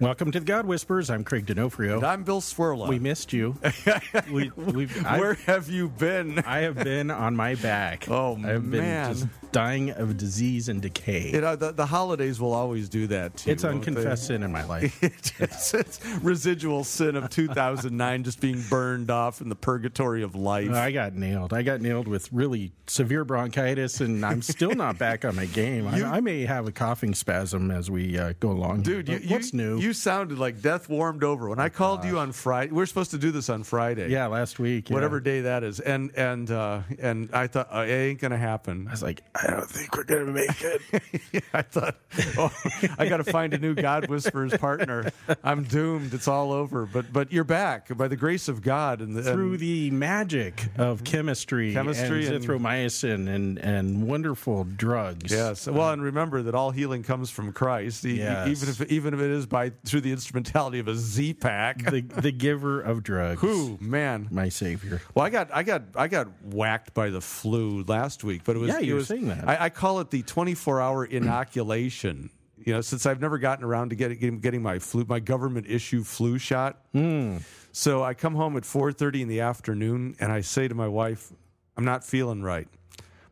Welcome to the God Whispers. I'm Craig D'Onofrio. And I'm Bill Swirla. We missed you. we, we've, Where I've, you been? I have been on my back. Oh, I've been man. just dying of disease and decay. You know, the, the holidays will always do that to it's you. unconfessed sin in my life. it's, it's residual sin of 2009 just being burned off in the purgatory of life. I got nailed. I got nailed with really severe bronchitis, and I'm still not back on my game. You- I, I may have a coughing spasm as we uh, go along. here, Dude, you, but you, what's new? You sounded like death warmed over. When I called you on Friday, we are supposed to do this on Friday. yeah, last week. yeah. Whatever day that is, and and uh, and I thought uh, it ain't gonna happen. I was like, I don't think we're gonna make it. I thought, oh, I got to find a new God Whisperers partner. I'm doomed. It's all over. But but you're back by the grace of God and the, Through and the magic of chemistry, Chemistry and and- zithromycin, and and wonderful drugs. Yes. Well, and remember that all healing comes from Christ. E- e- Yes. Even if even if it is by through the instrumentality of a Z pack. the the giver of drugs. Who man? my savior. Well, I got I got I got whacked by the flu last week, but it was Yeah, you were was, saying that. I, I call it the 24 hour inoculation. You know, since I've never gotten around to getting getting, my flu, my government issue flu shot. Hmm. So I come home at 4:30 in the afternoon, and I say to my wife, "I'm not feeling right."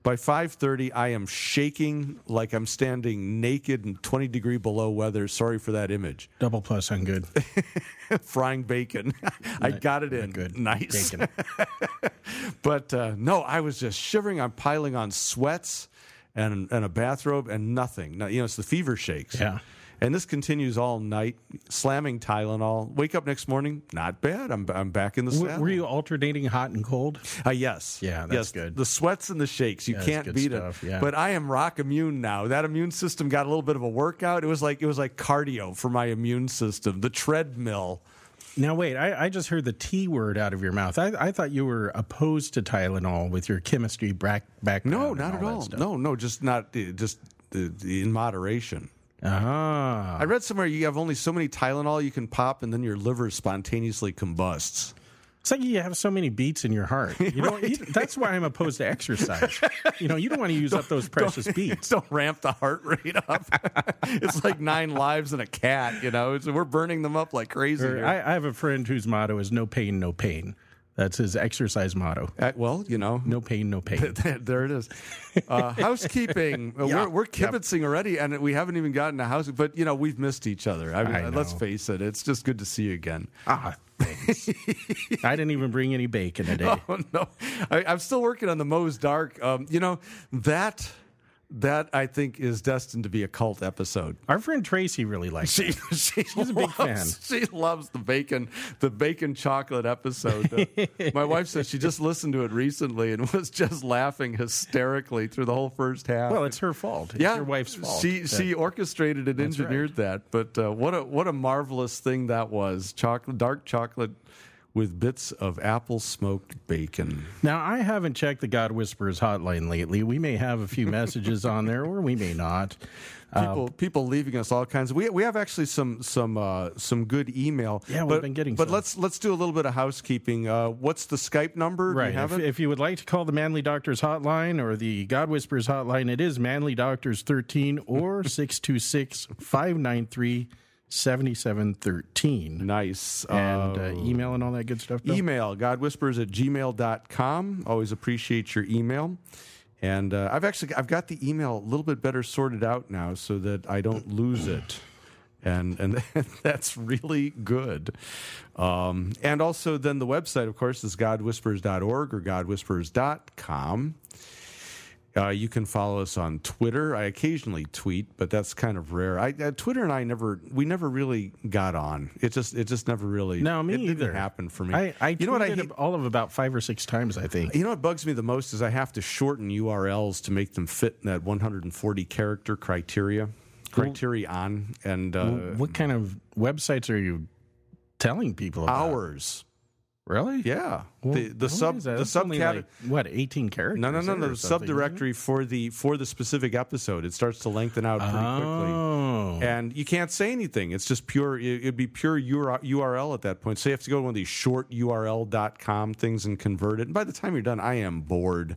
By 5:30, I am shaking like I'm standing naked in 20 degree below weather. Sorry for that image. Double plus on good. Frying bacon. I got it in. Good. Nice. Bacon. But uh, no, I was just shivering. I'm piling on sweats and and a bathrobe and nothing. Now, you know, it's the fever shakes. Yeah. And this continues all night, slamming Tylenol. Wake up next morning, not bad. I'm I'm back in the saddle. Were you alternating hot and cold? Uh, yes. Yeah, that's yes. good. The sweats and the shakes, you That's can't beat stuff, it. yeah. But I am rock immune now. That immune system got a little bit of a workout. It was like it was like cardio for my immune system. The treadmill. Now wait, I, I just heard the T word out of your mouth. I, I thought you were opposed to Tylenol with your chemistry back background. No, not at all. stuff. No, no, just not uh, just uh, in moderation. Ah, I read somewhere you have only so many Tylenol you can pop, and then your liver spontaneously combusts. it's like you have so many beats in your heart. You know, you- that's why I'm opposed to exercise. you know, you don't want to use up those precious beats. Don't ramp the heart rate up. it's like nine lives and a cat. You know, it's, we're burning them up like crazy. I, I have a friend whose motto is "No pain, no pain." That's his exercise motto. Uh, well, you know, No pain, no pain. there it is. Uh, housekeeping. Uh, Yeah. We're, we're kibitzing already, and we haven't even gotten to house. But you know, we've missed each other. I mean, I let's face it. It's just good to see you again. ah, thanks. I didn't even bring any bacon today. Oh no, I, I'm still working on the Mo's Dark. Um, you know that that I think is destined to be a cult episode. Our friend Tracy really likes She, it. she She's a big loves, She loves the bacon, the bacon chocolate episode. My wife said she just listened to it recently and was just laughing hysterically through the whole first half. Well, it's her fault. It's yeah, your wife's fault. She that- she orchestrated and engineered that. But uh, what a what a marvelous thing that was! Chocolate, dark chocolate with bits of apple smoked bacon. Now, I haven't checked the God Whisperers hotline lately. We may have a few messages on there, or we may not. People people leaving us all kinds. Of, we we have actually some some uh, some good email. Yeah, we've but, been getting But some. let's let's do a little bit of housekeeping. Uh, what's the Skype number? Right. you have If, if you would like to call the Manly Doctors hotline or the God Whisperers hotline, it is Manly Doctors 13 or 626 593 7713. nice. And Uh, uh, email and all that good stuff. Bill? email godwhispers at gmail.com always appreciate your email and uh, i've actually i've got the email a little bit better sorted out now so that i don't lose it and and that's really good um, and also then the website of course is godwhispers.org or godwhispers.com uh, you can follow us on Twitter. I occasionally tweet, but that's kind of rare. I, uh, Twitter and I never, we never really got on. It just, it just never really. No, me it didn't either. happen for me. I, I you know what I hate? all of about five or six times, I think. You know what bugs me the most is I have to shorten URLs to make them fit in that 140 character criteria, criterion, and uh, what kind of websites are you telling people about? hours. Really? Yeah, Well, the the sub the That's only subcat. like, what eighteen characters? no, no, no, no. The something, isn't it? subdirectory for the for the specific episode. It starts to lengthen out pretty quickly. Oh, and you can't say anything. It's just pure. it- It'd be pure URL at that point. So you have to go to one of these short URL.com things and convert it. And by the time you're done, I am bored.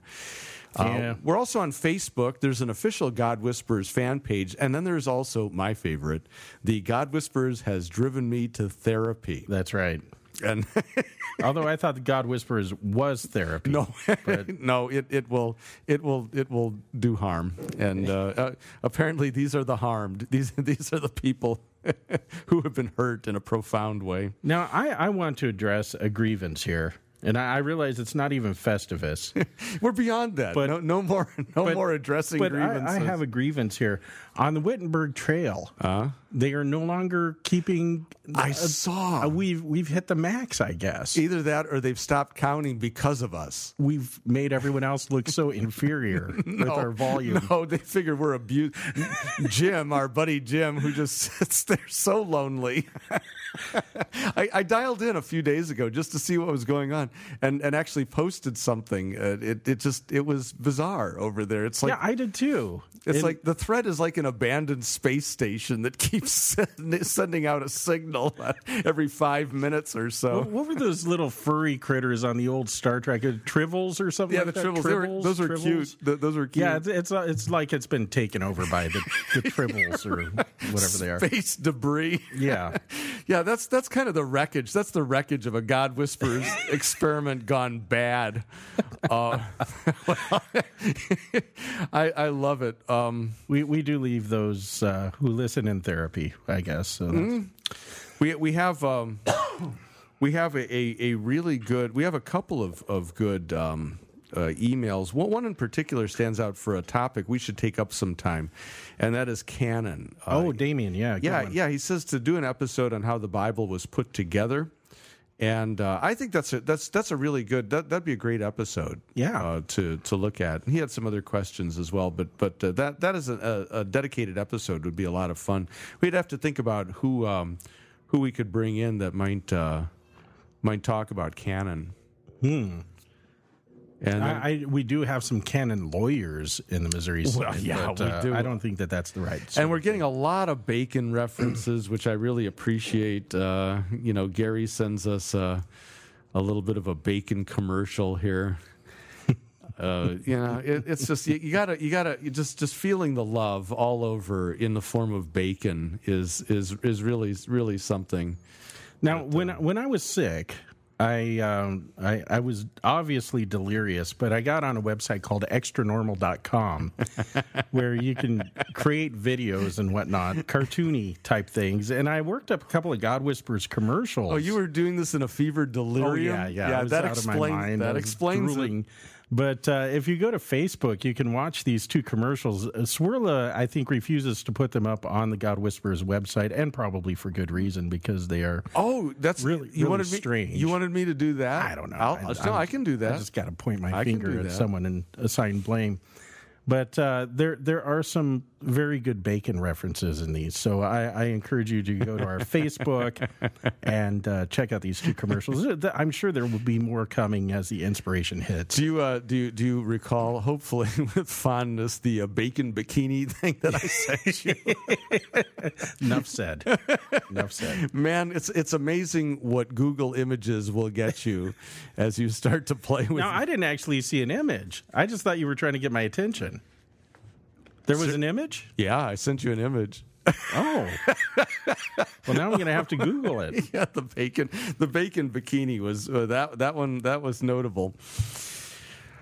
Uh, Yeah. we're also on Facebook. There's an official God Whispers fan page, and then there's also my favorite. The God Whispers has driven me to therapy, that's right. And Although I thought God Whisperers was therapy. no, no, it, it will it will it will do harm. And uh, uh, apparently, these are the harmed. These these are the people who have been hurt in a profound way. Now I, I want to address a grievance here, and I, I realize it's not even Festivus. We're beyond that. But- no, no more, no but- more addressing but grievances. I, I have a grievance here on the Wittenberg Trail. Uh? They are no longer keeping. I uh, saw. uh, we've we've hit the max, I guess. Either that, or they've stopped counting because of us. We've made everyone else look so inferior with our volume. No, they figure we're abused. Jim, our buddy Jim, who just sits there so lonely. I, I dialed in a few days ago just to see what was going on, and, and actually posted something. Uh, it it just it was bizarre over there. It's like yeah, I did too. It's And- like the thread is like an abandoned space station that keeps send- sending out a signal every five minutes or so. What were those little furry critters on the old Star Trek? Uh, Trivels or something? yeah, like the tribbles. were- those are Tribbles? cute. Th- those are cute. Yeah, it's it's, uh, it's like it's been taken over by the, the Tribbles or whatever they are. space debris. Yeah. yeah. That's that's kind of the wreckage. That's the wreckage of a God Whispers experiment gone bad. Uh, I I love it. Um, We we do leave those uh, who listen in therapy, I guess. So Mm-hmm. We we have um, we have a, a, a really good. We have a couple of of good um, uh, emails. One, one in particular stands out for a topic we should take up some time, and that is canon. Uh, oh, Damien, yeah, yeah, one. yeah. He says to do an episode on how the Bible was put together. And uh, I think that's a that's that's a really good that that'd be a great episode Yeah. uh, to to look at. And he had some other questions as well, but but uh, that that is a, a, a dedicated episode would be a lot of fun. We'd have to think about who um, who we could bring in that might uh, might talk about canon. Hmm. And I, I we do have some canon lawyers in the Missouri Well, yeah, but, we uh, do. I don't think that that's the right. and we're getting a lot of bacon references, which I really appreciate. Uh, you know, Gary sends us uh, a little bit of a bacon commercial here. Uh, you know, it, it's just you, you gotta you gotta you just just feeling the love all over in the form of bacon is is is really really something. Now, when when I was sick, I, um, I I was obviously delirious, but I got on a website called xtranormal.com where you can create videos and whatnot, cartoony type things. And I worked up a couple of God Whispers commercials. Oh, you were doing this in a fevered Oh delirium. yeah, yeah. I was that out of my explains that explains it. But uh, if you go to Facebook, you can watch these two commercials. Uh, Swirla, I think, refuses to put them up on the God Whisperers website, and probably for good reason because they are. Oh, that's Really- You really wanted me. You wanted me to do that. I don't know. I'll, I, no, I'm- I can do that. I just got to point my I finger at that. someone and assign blame. But uh, there there are some very good bacon references in these, so I, I encourage you to go to our Facebook and uh, check out these two commercials. I'm sure there will be more coming as the inspiration hits. Do you uh, do you, do you recall, hopefully with fondness, the uh, bacon bikini thing that I sent you? Enough said. Enough said. Man, it's it's amazing what Google Images will get you as you start to play with. Now I didn't actually see an image. I just thought you were trying to get my attention. There was an image. yeah, I sent you an image. Oh, well now I'm going to have to Google it. yeah, the bacon the bacon bikini was uh, that that one that was notable.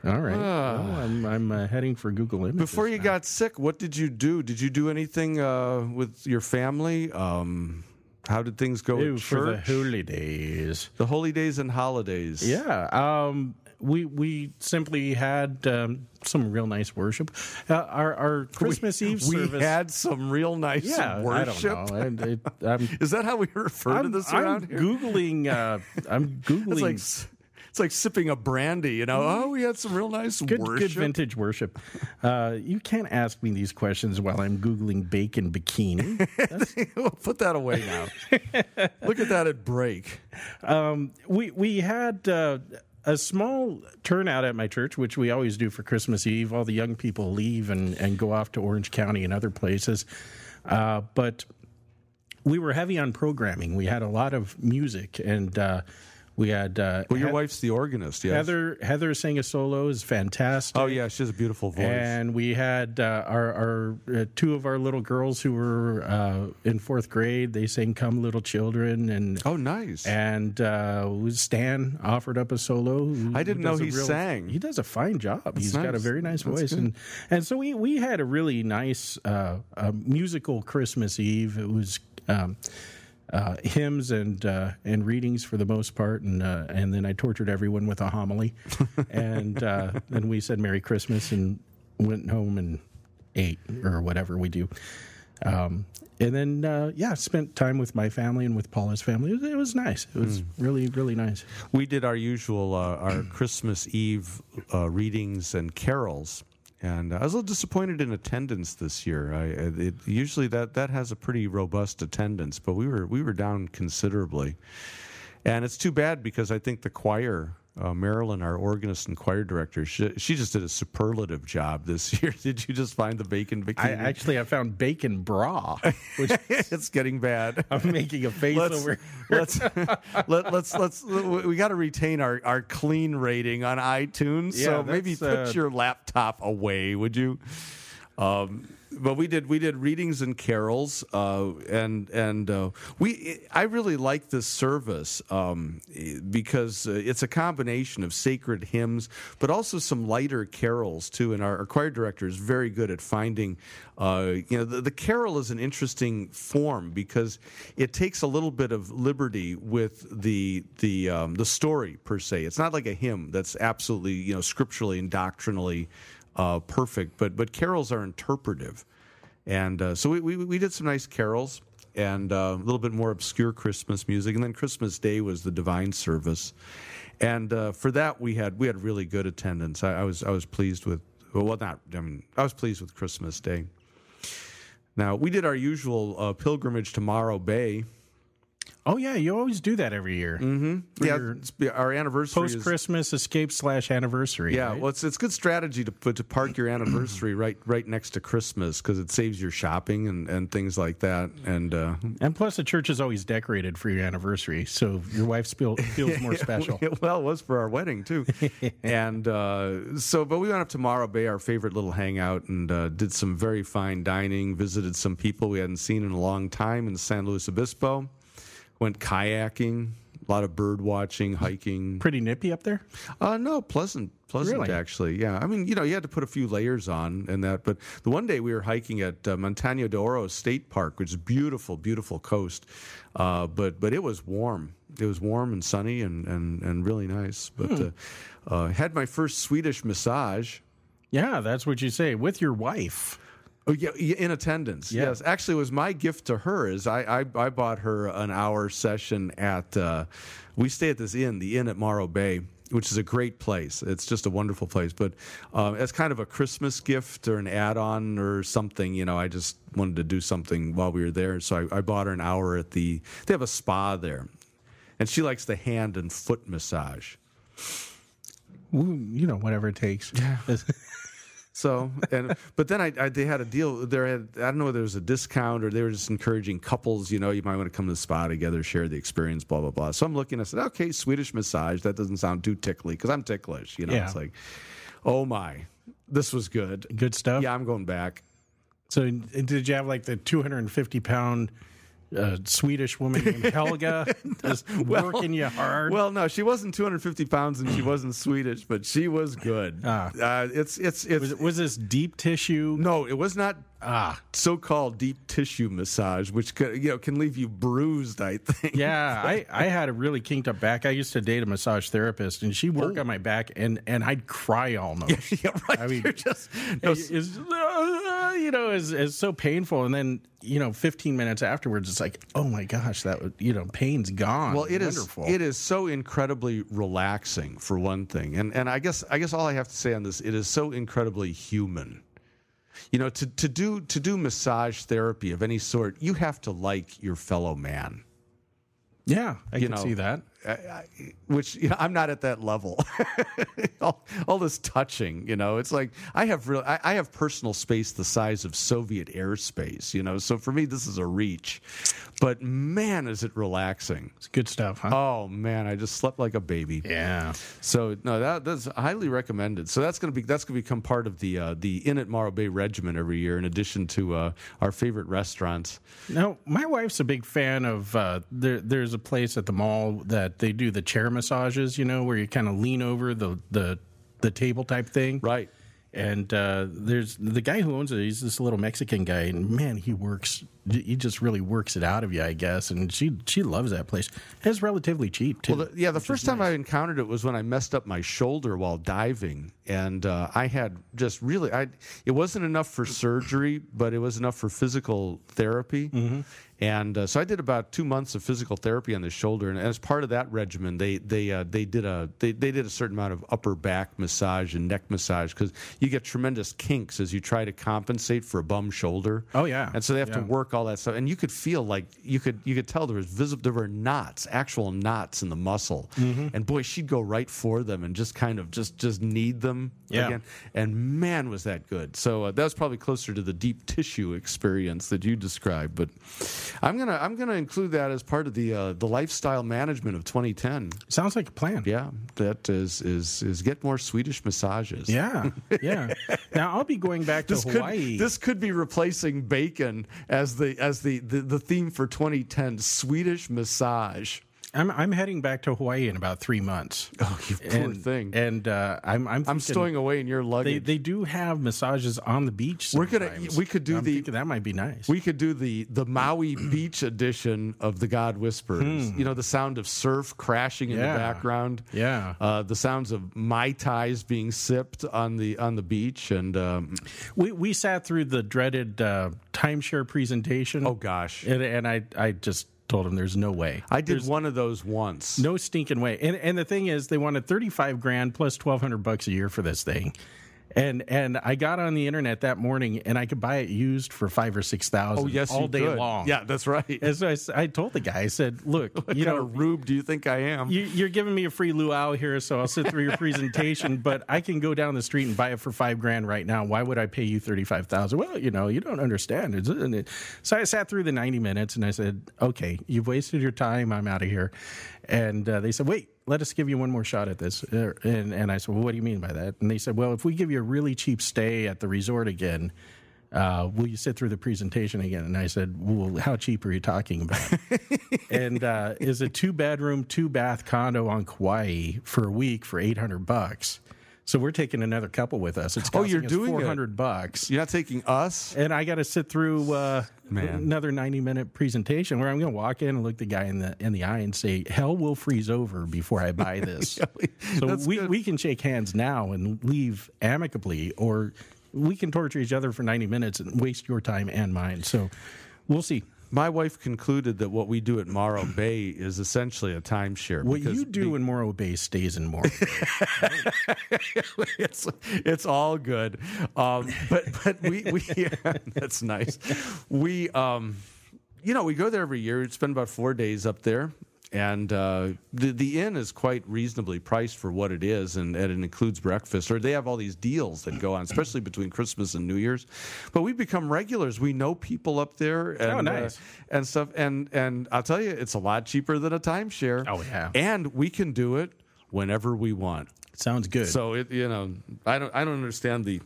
All right. well, I'm, I'm uh, heading for Google Images. Before you now. got sick, what did you do? Did you do anything uh, with your family? Um, how did things go Ew, at for the church? holidays. the holy days and holidays. Yeah. Um, we we simply had um, some real nice worship. Uh, our our Christmas Eve service. we had some real nice yeah, worship. I don't know. It, I'm, Is that how we refer to I'm, this I'm around here? googling. Uh, I'm googling. It's like it's like sipping a brandy. You know, oh, we had some real nice Good, worship. good vintage worship. Uh, you can't ask me these questions while I'm googling bacon bikini. Put that away now. Look at that at break. Um, we we had uh, a small turnout at my church, which we always do for Christmas Eve. All the young people leave and, and go off to Orange County and other places. Uh, but we were heavy on programming. We had a lot of music, and uh, we had. Uh, Well, your wife's the organist, yes. Heather Heather sang a solo is fantastic. Oh yeah, she has a beautiful voice. And we had uh, our, our uh, two of our little girls who were uh, in fourth grade. They sang "Come Little Children," and oh, nice. and uh, Stan offered up a solo. who- I didn't know he real- sang. He does a fine job. He's got a very nice That's voice, good. and and so we we had a really nice uh, uh, musical Christmas Eve. It was. Um, uh, hymns and uh, and readings for the most part, and uh, and then I tortured everyone with a homily, and uh, then we said Merry Christmas and went home and ate or whatever we do. Um, and then, uh, yeah, spent time with my family and with Paula's family. It was, it was nice. It was really, really nice. we did our usual uh, our Christmas Eve uh, readings and carols, and I was a little disappointed in attendance this year. I, it, usually that that has a pretty robust attendance, but we were we were down considerably, and it's too bad because I think the choir. Uh, Marilyn, our organist and choir director, she, she just did a superlative job this year. Did you just find the bacon bikini? I actually I found bacon bra, which it's getting bad. I'm making a face let's over. let's let, let's let's we got to retain our our clean rating on iTunes. so maybe put uh, your laptop away, would you? Um, but we did we did readings and carols, uh, and and uh, we I really like this service um, because uh, it's a combination of sacred hymns, but also some lighter carols too. And our, our choir director is very good at finding, uh, you know, the, the carol is an interesting form because it takes a little bit of liberty with the the um, the story per se. It's not like a hymn that's absolutely you know scripturally and doctrinally uh, perfect, but but carols are interpretive, and uh, so we, we we did some nice carols and uh, a little bit more obscure Christmas music, and then Christmas Day was the divine service, and uh, for that we had we had really good attendance. I, I was I was pleased with well not I mean I was pleased with Christmas Day. Now we did our usual uh, pilgrimage to Morro Bay. Oh yeah, you always do that every year. Mm-hmm. Yeah, our anniversary Post Christmas escape slash anniversary. Yeah, right? well, it's it's good strategy to put to park your anniversary right right next to Christmas because it saves your shopping and, and things like that. And uh, and plus the church is always decorated for your anniversary, so your wife feel, feels more special. well, it was for our wedding too. and uh, so, but we went up to Morro Bay, our favorite little hangout, and uh, did some very fine dining. Visited some people we hadn't seen in a long time in San Luis Obispo. Went kayaking, a lot of bird watching, hiking. Pretty nippy up there. Uh, no, pleasant, pleasant Really? actually. Yeah, I mean, you know, you had to put a few layers on and that. But the one day we were hiking at uh, Montaña de Oro State Park, which is beautiful, beautiful coast. Uh, but but it was warm. It was warm and sunny and and, and really nice. But Hmm. uh, uh, had my first Swedish massage. Yeah, that's what you say with your wife. Oh yeah, yeah, in attendance. Yeah. Yes, actually, it was my gift to her. Is I I, I bought her an hour session at. Uh, we stay at this inn, the inn at Morro Bay, which is a great place. It's just a wonderful place. But uh, as kind of a Christmas gift or an add-on or something, you know, I just wanted to do something while we were there, so I, I bought her an hour at the. They have a spa there, and she likes the hand and foot massage. Ooh, you know, whatever it takes. So and but then I, I they had a deal there had I don't know whether it was a discount or they were just encouraging couples you know you might want to come to the spa together share the experience blah blah blah so I'm looking I said okay Swedish massage that doesn't sound too tickly because I'm ticklish you know Yeah. it's like oh my this was good Good stuff. yeah I'm going back So, did you have like the 250 pound uh, Swedish woman named Helga just working you hard? well no she wasn't 250 pounds and she wasn't Swedish but she was good Ah. uh, it's it's it's was, it- was this deep tissue? no it was not Ah, so-called deep tissue massage which could, you know can leave you bruised I think yeah. I, I had a really kinked up back. I used to date a massage therapist, and she worked on my back, and, and I'd cry almost. yeah right I mean, You're just no, It's, uh, you know, is is so painful, and then you know, 15 minutes afterwards, it's like, oh my gosh, that would- you know, pain's gone. Well, it is wonderful. it is so incredibly relaxing for one thing, and and I guess I guess all I have to say on this, it is so incredibly human. You know, to to do to do massage therapy of any sort, you have to like your fellow man. Yeah, I you can know, see that. Which you know, I'm not at that level. all, all this touching, you know, it's like I have real, I, I have personal space the size of Soviet airspace, you know. So for me, this is a reach. But man, is it relaxing! It's good stuff, huh? Oh man, I just slept like a baby. yeah. So no, that that's highly recommended. So that's gonna be that's gonna become part of the uh, the Inn at Morro Bay regimen every year, in addition to uh, our favorite restaurants. Now, my wife's a big fan of. Uh, there, there's a place at the mall that they do the chair massages. You know, where you kind of lean over the the the table type thing. Right. And uh, there's the guy who owns it. He's this little Mexican guy, and man, he works. He just really works it out of you, I guess. And she she loves that place. It's relatively cheap too. Well, the, yeah, the first time I encountered it was when I messed up my shoulder while diving, and uh, I had just really, I it wasn't enough for surgery, but it was enough for physical therapy, and uh, so I did about two months of physical therapy on the shoulder, and as part of that regimen, they they uh, they did a they, they did a certain amount of upper back massage and neck massage because you get tremendous kinks as you try to compensate for a bum shoulder. Oh, yeah. and so they have to work all that stuff, and you could feel like you could you could tell there was visible there were knots, actual knots in the muscle, Mm-hmm. and boy, she'd go right for them and just kind of just just knead them Yeah. again, and man, was that good. So uh, that was probably closer to the deep tissue experience that you described, but I'm gonna I'm gonna include that as part of the uh, the lifestyle management of 2010. Sounds like a plan. Yeah, that is is is get more Swedish massages. Yeah, yeah. now I'll be going back to This Hawaii. could this could be replacing bacon as the as the, the, the theme for 2010 Swedish massage. I'm I'm heading back to Hawaii in about three months. Oh, you poor and, thing. And uh, I'm I'm I'm stowing away in your luggage. they do have massages on the beach. We're gonna- we could do I'm the- that might be nice. we could do the the Maui Beach edition of the God Whispers. You know, the sound of surf crashing in Hmm. Yeah. the background. Yeah. Uh, the sounds of mai tais being sipped on the on the beach, and um, we we sat through the dreaded uh, timeshare presentation. oh gosh, and, and I I just told him there's no way. I did one of those once. No stinking way. And and the thing is, they wanted thirty five grand plus twelve hundred bucks a year for this thing. And and I got on the internet that morning, and I could buy it used for five or six thousand. Oh yes, all day could. long. Yeah, that's right. And so I, I told the guy, I said, "Look, What you kind know, of rube do you think I am? you, you're giving me a free luau here, so I'll sit through your presentation. but I can go down the street and buy it for five grand right now. Why would I pay you thirty five thousand? Well, you know, you don't understand. It- So I sat through the ninety minutes and I said, "Okay, you've wasted your time. I'm out of here." And uh, they said, "Wait." Let us give you one more shot at this. Uh, And, and I said, Well, what do you mean by that? And they said, Well, if we give you a really cheap stay at the resort again, uh, will you sit through the presentation again? And I said, Well, how cheap are you talking about? and uh, is a two bedroom, two bath condo on Kauai for a week for 800 bucks. So we're taking another couple with us. It's Oh, you're doing it. 400 bucks. You're not taking us? And I got to sit through uh, another 90 minute presentation where I'm going to walk in and look the guy in the in the eye and say, "Hell will freeze over before I buy this." so we, good. we can shake hands now and leave amicably, or we can torture each other for 90 minutes and waste your time and mine. So we'll see. My wife concluded that what we do at Morro Bay is essentially a timeshare. What you do in Morro Bay stays in Morro. it's it's all good. Um, but but we we that's nice. We um, you know we go there every year. We spend about four days up there. And uh, the the inn is quite reasonably priced for what it is, and, and it includes breakfast. Or they have all these deals that go on, especially between Christmas and New Year's. But we become regulars. We know people up there, and Oh, nice. uh, and stuff. And and I'll tell you, it's a lot cheaper than a timeshare. Oh, yeah. and we can do it whenever we want. Sounds good. So it you know I don't I don't understand the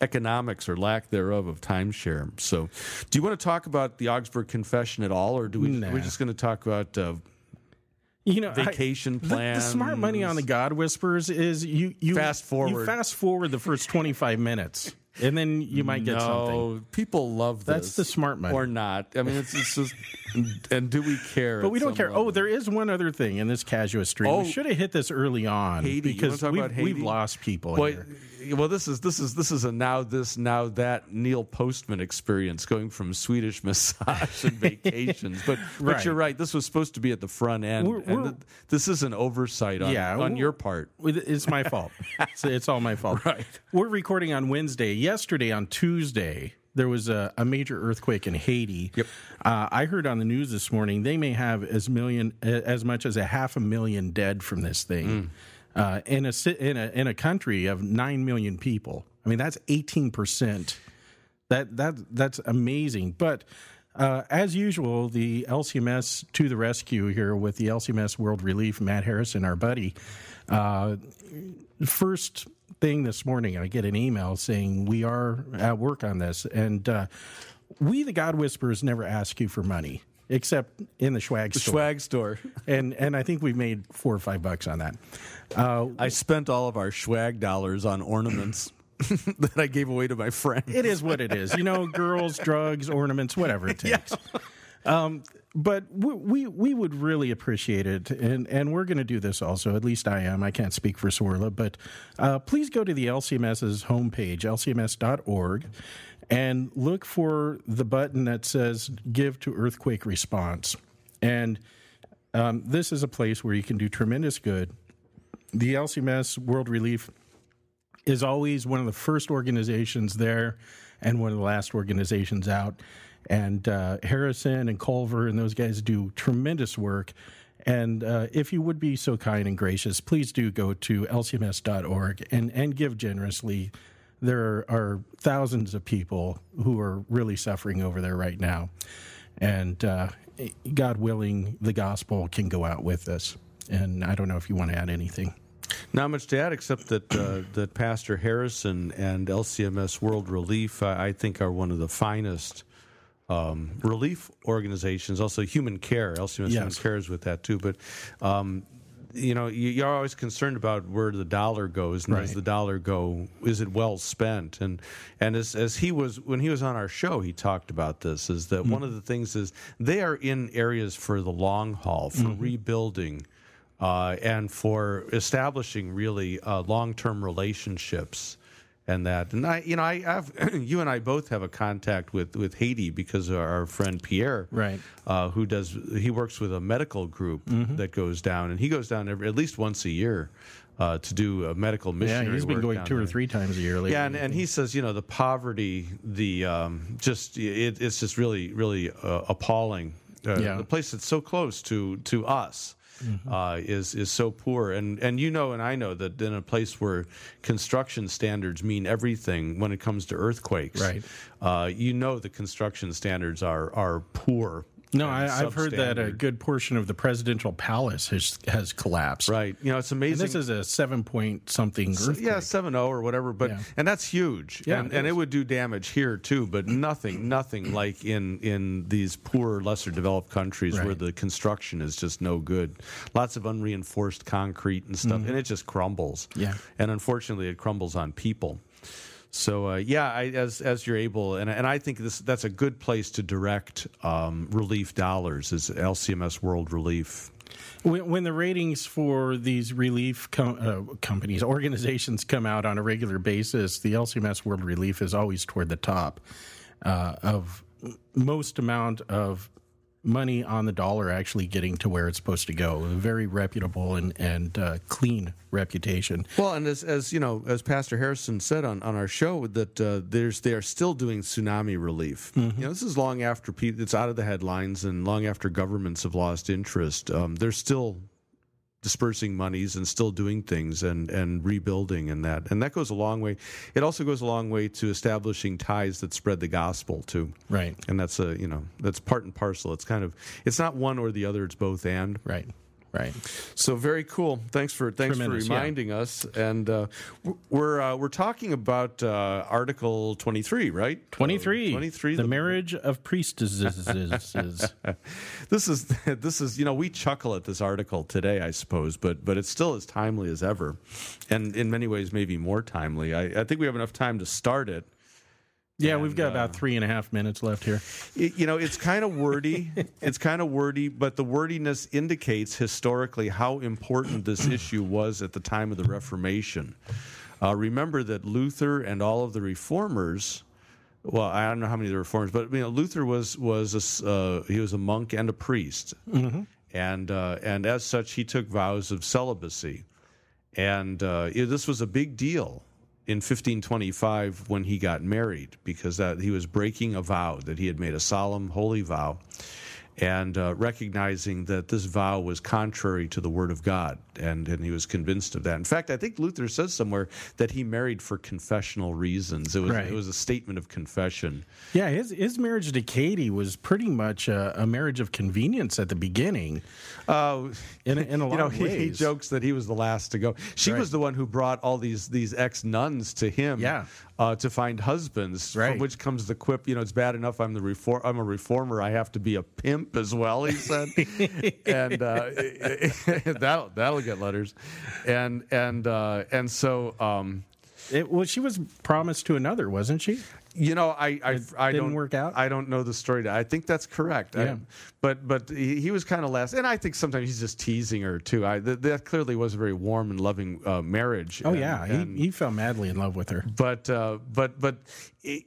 economics or lack thereof of timeshare. So do you want to talk about the Augsburg Confession at all, or do we Nah. we're just going to talk about uh, you know, I- vacation the- The, smart money on the God Whispers is you you Fast forward. You fast forward the first twenty five minutes. and then you might get something. No, people love this. That's the smart money. or not. I mean, it's, it's just. and do we care? But we don't care. Oh, level? Oh, there is one other thing in this casuistry. Oh. we should have hit this early on Haiti. Because we've, we've lost people here. Well, this is this is this is a now this now that Neil Postman experience going from Swedish massage and vacations. But but you're right. This was supposed to be at the front end, We're- and we're- th- this is an oversight on Yeah, on your part. It's my fault. it's, it's all my fault. Right. We're recording on Wednesday. Yesterday, on Tuesday, there was a, a major earthquake in Haiti. Yep. Uh, I heard on the news this morning they may have as million as much as a half a million dead from this thing. Uh, in a in a in a country of nine million people. I mean that's eighteen percent. That that that's amazing. But uh, as usual, the LCMS to the rescue here with the LCMS World Relief, Matt Harrison, our buddy. Uh, first thing this morning, I get an email saying we are at work on this, and uh, we, the God Whisperers, never ask you for money except in the swag store. Swag store. And and I think we've made four or five bucks on that. Uh, I spent all of our swag dollars on ornaments that I gave away to my friends. it is what it is. You know, girls, drugs, ornaments, whatever it takes. Um, but we, we we would really appreciate it, and and we're going to do this also. At least I am. I can't speak for Swirla, but uh, please go to the LCMS's homepage, lcms.org, and look for the button that says "Give to Earthquake Response." And um, this is a place where you can do tremendous good. The LCMS World Relief is always one of the first organizations there and one of the last organizations out. And uh, Harrison and Culver and those guys do tremendous work. And uh, if you would be so kind and gracious, please do go to lcms.org and, and give generously. There are thousands of people who are really suffering over there right now. And uh, God willing, the gospel can go out with us. And I don't know if you want to add anything. Not much to add, except that uh, that Pastor Harrison and LCMS World Relief, I, I think, are one of the finest um, relief organizations. Also, Human Care, LCMS Human Yes. Care is with that too. But um, you know, you, you're always concerned about where the dollar goes, and does the dollar go? Is it well spent? And and as as he was when he was on our show, he talked about this. Is that one of the things is they are in areas for the long haul for rebuilding uh, and for establishing really uh, long-term relationships and that. And I, you know, I have you and I both have a contact with with Haiti because of our friend Pierre, Right. Uh, who does he works with a medical group Mm-hmm. that goes down, and he goes down every, at least once a year uh, to do a medical mission. Yeah, he's been going two or three times a year lately. Yeah, and, and he says, you know, the poverty, the um, just it, it's just really, really uh, appalling. Uh, Yeah. The place that's so close to to us Mm-hmm. uh, is is so poor, and and you know, and I know that in a place where construction standards mean everything when it comes to earthquakes, Right. Uh, you know, the construction standards are are poor. No, I, I've heard that a good portion of the presidential palace has has collapsed. Right, you know, it's And amazing. this is a seven point something earthquake. Yeah, seven zero or whatever, but Yeah. and that's huge. Yeah, and, it and it would do damage here too, but nothing, nothing like in in these poor, lesser developed countries where the construction is just no good. Lots of unreinforced concrete and stuff, and it just crumbles. Mm-hmm. Yeah. and unfortunately, it crumbles on people. So uh, yeah, I, as as you're able, and and I think this that's a good place to direct um, relief dollars is LCMS World Relief. When, when the ratings for these relief com- uh, companies, organizations come out on a regular basis, the LCMS World Relief is always toward the top uh, of most amount of money on the dollar actually getting to where it's supposed to go. A very reputable and, and uh, clean reputation. Well, and as, as you know, as Pastor Harrison said on, on our show, that uh, there's they are still doing tsunami relief. You know, this is long after pe- it's out of the headlines and long after governments have lost interest. Um, they're still dispersing monies and still doing things and, and rebuilding and that and that goes a long way. It also goes a long way to establishing ties that spread the gospel too. Right. And that's a you know that's part and parcel. It's kind of it's not one or the other. It's both and. Right. Right. So very cool. Thanks for thanks for Tremendous, yeah. reminding us. And uh, we're uh, we're talking about uh, Article twenty three, right? 23. Twenty three. The marriage of priestesses. This is this is you know we chuckle at this article today, I suppose, but but it's still as timely as ever, and in many ways maybe more timely. I, I think we have enough time to start it. Yeah, we've got uh, about three and a half minutes left here. It- you know, it's kind of wordy. it's kind of wordy, but the wordiness indicates historically how important this issue was at the time of the Reformation. Uh, remember that Luther and all of the reformers. Well, I don't know how many of the reformers, but you know, Luther was was a uh, he was a monk and a priest, and uh, and as such, he took vows of celibacy, and uh, this was a big deal in 1525 when he got married because that he was breaking a vow that he had made a solemn holy vow and uh, recognizing that this vow was contrary to the word of God and, and he was convinced of that. In fact, I think Luther says somewhere that he married for confessional reasons. It was Right. it was a statement of confession. Yeah, his his marriage to Katie was pretty much a, a marriage of convenience at the beginning. Uh, In a, in a lot you know, of he, he jokes that he was the last to go. She Right. was the one who brought all these these ex nuns to him, Yeah. uh, to find husbands. Right. From which comes the quip, you know, it's bad enough I'm the reform, I'm a reformer. I have to be a pimp as well. He said, and uh, that'll that'll get letters, and and uh, and so. Um, It, well, she was promised to another, wasn't she? you know, I I, I don't work out? I don't know the story. I think that's correct. I- Yeah. but but he, he was kind of last, and I think sometimes he's just teasing her too. I th- that clearly was a very warm and loving uh, marriage. Oh and- yeah, and- he, he fell madly in love with her. but uh, but but it,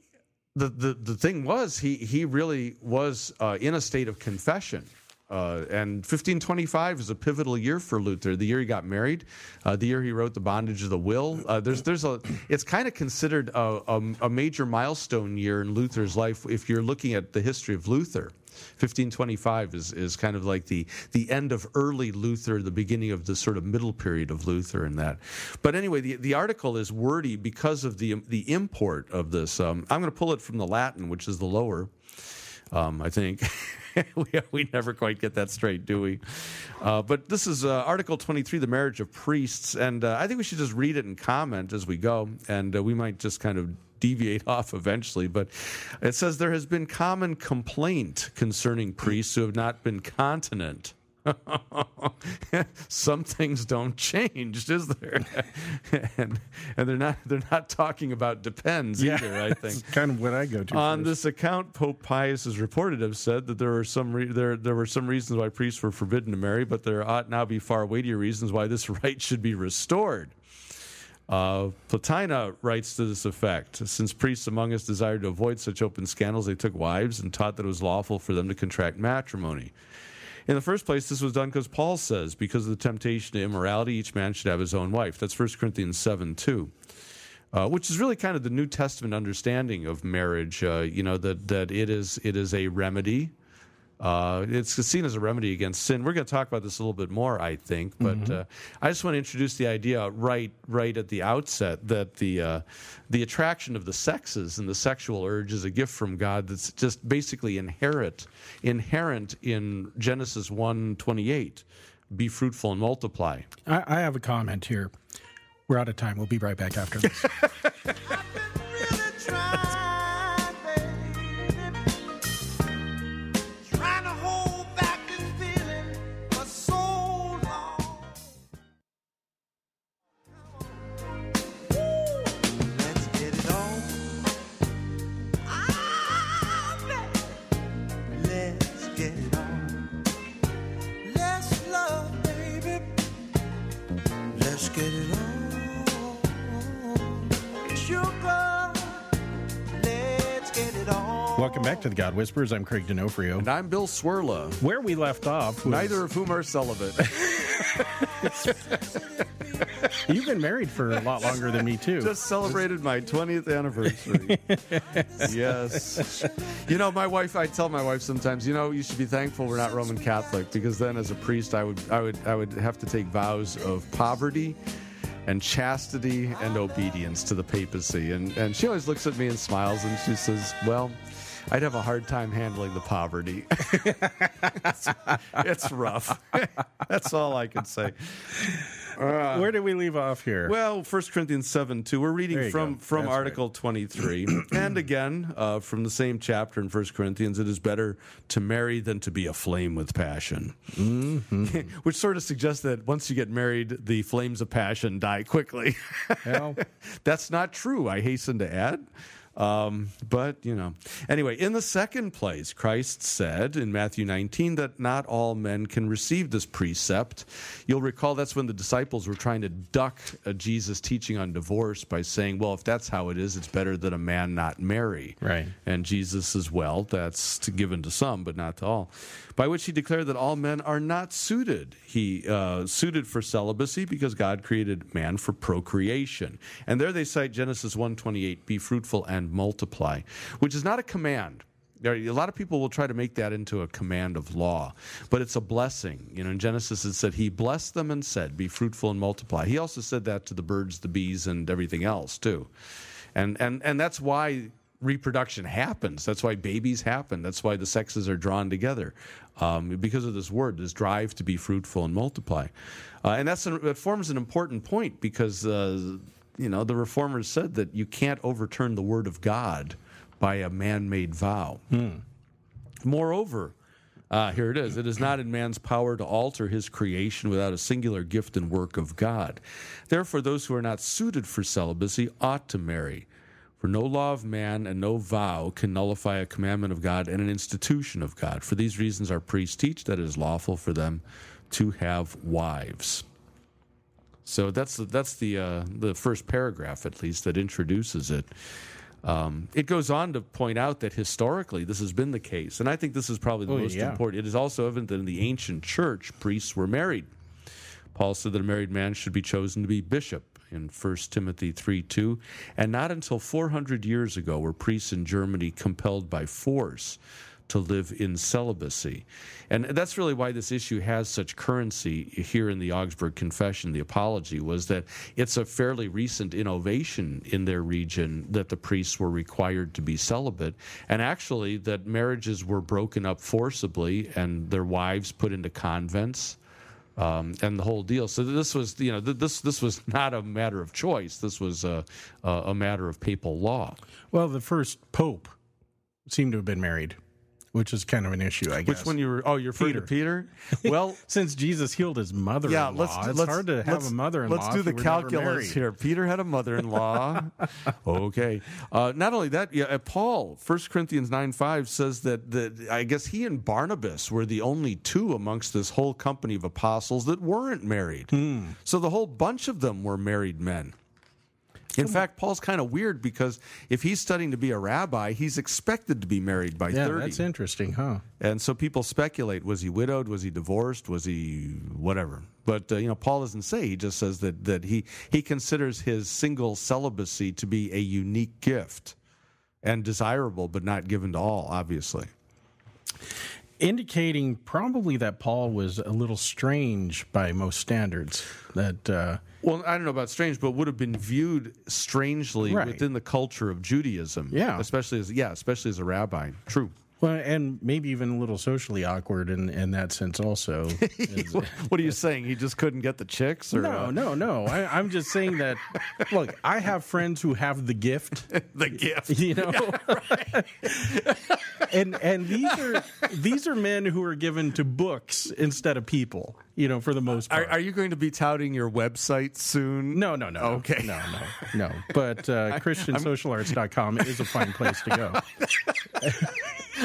the, the the thing was he he really was uh, in a state of confession. Uh, and 1525 is a pivotal year for Luther. The year he got married, uh, the year he wrote the Bondage of the Will. Uh, there's there's a it's kind of considered a, a, a major milestone year in Luther's life if you're looking at the history of Luther. 1525 is, is kind of like the, the end of early Luther, the beginning of the sort of middle period of Luther and that. But anyway, the, the article is wordy because of the, the import of this. Um, I'm going to pull it from the Latin, which is the lower, um, I think. we, we never quite get that straight, do we? Uh, but this is uh, Article 23, the marriage of priests. And uh, I think we should just read it and comment as we go. And uh, we might just kind of deviate off eventually. But it says there has been common complaint concerning priests who have not been continent. Some things don't change, is there? and and they're not they're not talking about depends either. I think That's kind of what I go to. on first. this account, Pope Pius is reported to have said that there were some re- there there were some reasons why priests were forbidden to marry, but there ought now be far weightier reasons why this right should be restored. Uh, Platina writes to this effect: Since priests among us desired to avoid such open scandals, they took wives and taught that it was lawful for them to contract matrimony. In the first place, this was done because Paul says, because of the temptation to immorality, each man should have his own wife. That's 1 Corinthians 7 2. Uh, which is really kind of the New Testament understanding of marriage. Uh, you know that that it is it is a remedy. Uh, it's seen as a remedy against sin. We're going to talk about this a little bit more, I think, but uh, I just want to introduce the idea right right at the outset that the uh, the attraction of the sexes and the sexual urge is a gift from God that's just basically inherent inherent in Genesis one twenty eight. Be fruitful and multiply. I, I have a comment here. We're out of time. We'll be right back after this. Welcome back to the God Whispers. I'm Craig D'Onofrio. And I'm Bill Swirla. Where we left off, was, Neither of whom are celibate. You've been married for a lot longer than me too. Just celebrated my 20th anniversary. yes. You know, my wife, I tell my wife sometimes, you know, you should be thankful we're not Roman Catholic because then as a priest I would I would I would have to take vows of poverty and chastity and obedience to the papacy. And and she always looks at me and smiles and she says, "Well, I'd have a hard time handling the poverty. it's, it's rough. That's all I can say. Where did we leave off here? Well, 1 Corinthians 7 2. We're reading from, go. from That's Article 23. and again, uh, from the same chapter in 1 Corinthians, it is better to marry than to be aflame with passion. Mm-hmm. Which sort of suggests that once you get married, the flames of passion die quickly. That's not true, I hasten to add. Um, but, you know. Anyway, in the second place, Christ said in Matthew 19 that not all men can receive this precept. You'll recall that's when the disciples were trying to duck uh, Jesus' teaching on divorce by saying, well, if that's how it is, it's better that a man not marry. Right. And Jesus says, well, that's given to some, but not to all. By which he declared that all men are not suited. He uh, suited for celibacy because God created man for procreation. And there they cite Genesis 1:28, "Be fruitful and multiply," which is not a command. There, a lot of people will try to make that into a command of law, but it's a blessing. You know, in Genesis it said he blessed them and said, "Be fruitful and multiply." He also said that to the birds, the bees, and everything else too, and and and that's why reproduction happens. That's why babies happen. That's why the sexes are drawn together um, because of this word, this drive to be fruitful and multiply, uh, and that's it forms an important point because uh, you know the reformers said that you can't overturn the word of God by a man-made vow. Moreover, uh, here it is. It is not in man's power to alter his creation without a singular gift and work of God. Therefore, those who are not suited for celibacy ought to marry. For no law of man and no vow can nullify a commandment of God and an institution of God. For these reasons, our priests teach that it is lawful for them to have wives. So that's the, that's the uh, the first paragraph, at least, that introduces it. Um, it goes on to point out that historically this has been the case, and I think this is probably the Oh, most yeah. important. It is also evident that in the ancient church, priests were married. Paul said that a married man should be chosen to be bishop in 1 Timothy 3 2. And not until 400 years ago were priests in Germany compelled by force to live in celibacy. And that's really why this issue has such currency here in the Augsburg Confession, the Apology, was that it's a fairly recent innovation in their region that the priests were required to be celibate, and actually that marriages were broken up forcibly and their wives put into convents um, and the whole deal. So this was, you know, th- this this was not a matter of choice. This was a, a, a matter of papal law. Well, the first pope seemed to have been married, which is kind of an issue, I guess. Which one you were? Oh, you're referring to Peter. Well, Since Jesus healed his mother-in-law, yeah. Let's it's let's, hard to have a mother-in-law. Let's do the calculus here. Peter had a mother-in-law. okay. Uh, not only that, yeah, uh, Paul, 1 Corinthians nine five says that that I guess he and Barnabas were the only two amongst this whole company of apostles that weren't married. Hmm. So the whole bunch of them were married men. In fact, Paul's kind of weird because if he's studying to be a rabbi, he's expected to be married by Yeah, 30. that's interesting, huh? And so people speculate: was he widowed? Was he divorced? Was he whatever? But uh, you know, Paul doesn't say. He just says that that he he considers his single celibacy to be a unique gift and desirable, but not given to all. Obviously, Indicating probably that Paul was a little strange by most standards. That uh, well, I don't know about strange, but would have been viewed strangely Right. within the culture of Judaism. Yeah. especially as yeah, especially as a rabbi. True. Well, and maybe even a little socially awkward in, in that sense, also. What are you saying? He just couldn't get the chicks, or no, uh, no, no. I, I'm just saying that. Look, I have friends who have the gift. the gift? you know and and these are these are men who are given to books instead of people you know for the most Are, part are you going to be touting your website soon? no no no Okay. no no no but uh, christiansocialarts.com is a fine place to go